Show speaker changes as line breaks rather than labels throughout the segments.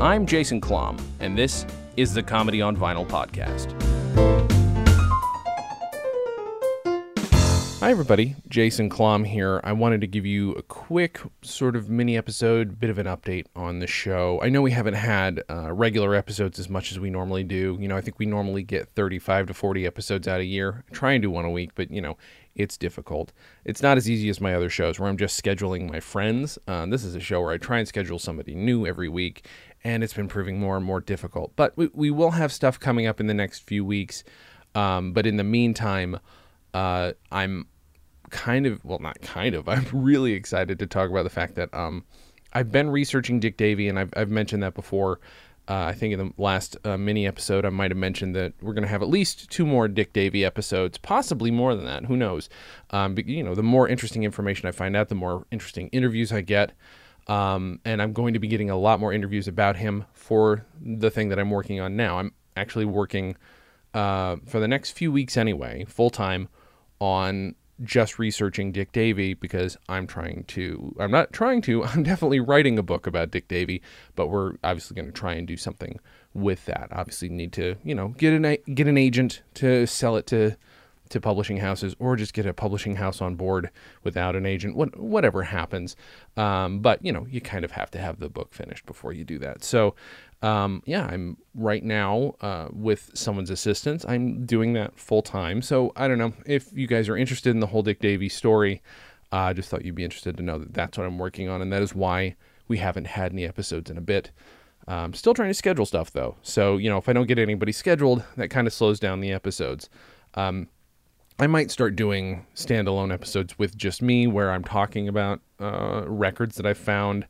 I'm Jason Klamm, and this is the Comedy on Vinyl podcast. Hi, everybody. Jason Klamm here. I wanted to give you a quick sort of mini episode, bit of an update on the show. I know we haven't had uh, regular episodes as much as we normally do. You know, I think we normally get 35 to 40 episodes out a year. I try and do one a week, but, you know, it's difficult. It's not as easy as my other shows where I'm just scheduling my friends. Uh, this is a show where I try and schedule somebody new every week, and it's been proving more and more difficult. But we, we will have stuff coming up in the next few weeks. Um, but in the meantime, uh, I'm kind of, well, not kind of, I'm really excited to talk about the fact that um, I've been researching Dick Davy, and I've, I've mentioned that before. Uh, I think in the last uh, mini episode, I might have mentioned that we're going to have at least two more Dick Davy episodes, possibly more than that. Who knows? Um, but, you know, the more interesting information I find out, the more interesting interviews I get. Um, and I'm going to be getting a lot more interviews about him for the thing that I'm working on now. I'm actually working uh, for the next few weeks anyway, full time, on just researching Dick Davy because I'm trying to, I'm not trying to, I'm definitely writing a book about Dick Davy, but we're obviously going to try and do something with that. Obviously, need to, you know, get an get an agent to sell it to to publishing houses, or just get a publishing house on board without an agent. What whatever happens, um, but you know, you kind of have to have the book finished before you do that. So um, yeah, I'm right now uh, with someone's assistance. I'm doing that full time. So I don't know if you guys are interested in the whole Dick Davy story. Uh, I just thought you'd be interested to know that that's what I'm working on, and that is why we haven't had any episodes in a bit. Um, still trying to schedule stuff though. So you know, if I don't get anybody scheduled, that kind of slows down the episodes. Um, I might start doing standalone episodes with just me, where I'm talking about uh, records that I've found.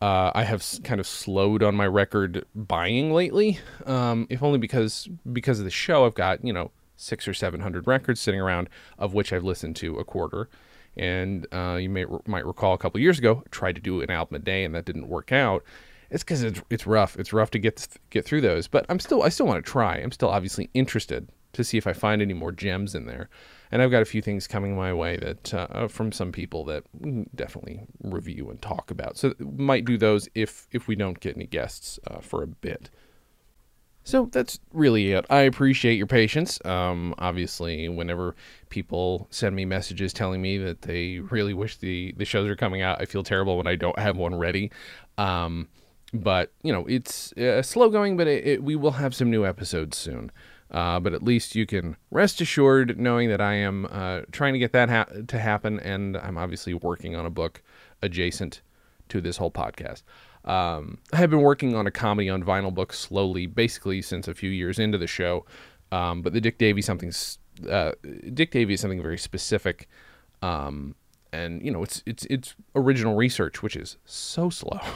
Uh, I have kind of slowed on my record buying lately, um, if only because because of the show. I've got you know six or seven hundred records sitting around, of which I've listened to a quarter. And uh, you may might recall a couple years ago, I tried to do an album a day, and that didn't work out. It's because it's it's rough. It's rough to get get through those, but I'm still I still want to try. I'm still obviously interested to see if I find any more gems in there and I've got a few things coming my way that uh, from some people that definitely review and talk about. So might do those if if we don't get any guests uh, for a bit. So that's really it. I appreciate your patience. Um, obviously, whenever people send me messages telling me that they really wish the the shows are coming out, I feel terrible when I don't have one ready. Um, but you know, it's uh, slow going, but it, it, we will have some new episodes soon. Uh, but at least you can rest assured knowing that I am uh, trying to get that ha- to happen, and I'm obviously working on a book adjacent to this whole podcast. Um, I have been working on a comedy on vinyl book slowly, basically since a few years into the show. Um, but the Dick Davy something, uh, Dick Davy is something very specific, um, and you know it's it's it's original research, which is so slow.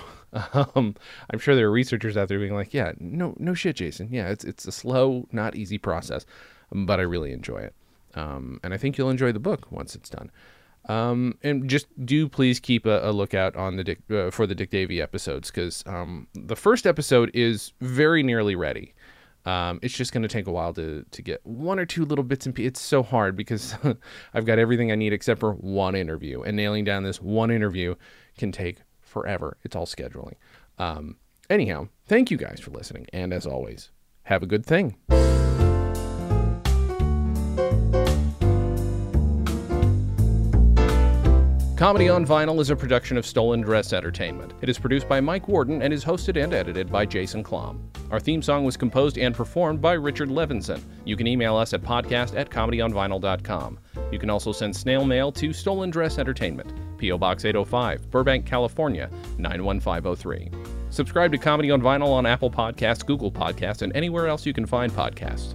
Um, I'm sure there are researchers out there being like, yeah, no, no shit, Jason. Yeah, it's it's a slow, not easy process, but I really enjoy it, um, and I think you'll enjoy the book once it's done. Um, and just do please keep a, a lookout on the Dick, uh, for the Dick Davy episodes because um, the first episode is very nearly ready. Um, it's just going to take a while to to get one or two little bits and pieces. It's so hard because I've got everything I need except for one interview, and nailing down this one interview can take forever. It's all scheduling. Um, anyhow, thank you guys for listening. And as always, have a good thing. Comedy on Vinyl is a production of Stolen Dress Entertainment. It is produced by Mike Worden and is hosted and edited by Jason Klamm. Our theme song was composed and performed by Richard Levinson. You can email us at podcast at comedyonvinyl.com. You can also send snail mail to Stolen Dress Entertainment, P.O. Box 805, Burbank, California, 91503. Subscribe to Comedy on Vinyl on Apple Podcasts, Google Podcasts, and anywhere else you can find podcasts.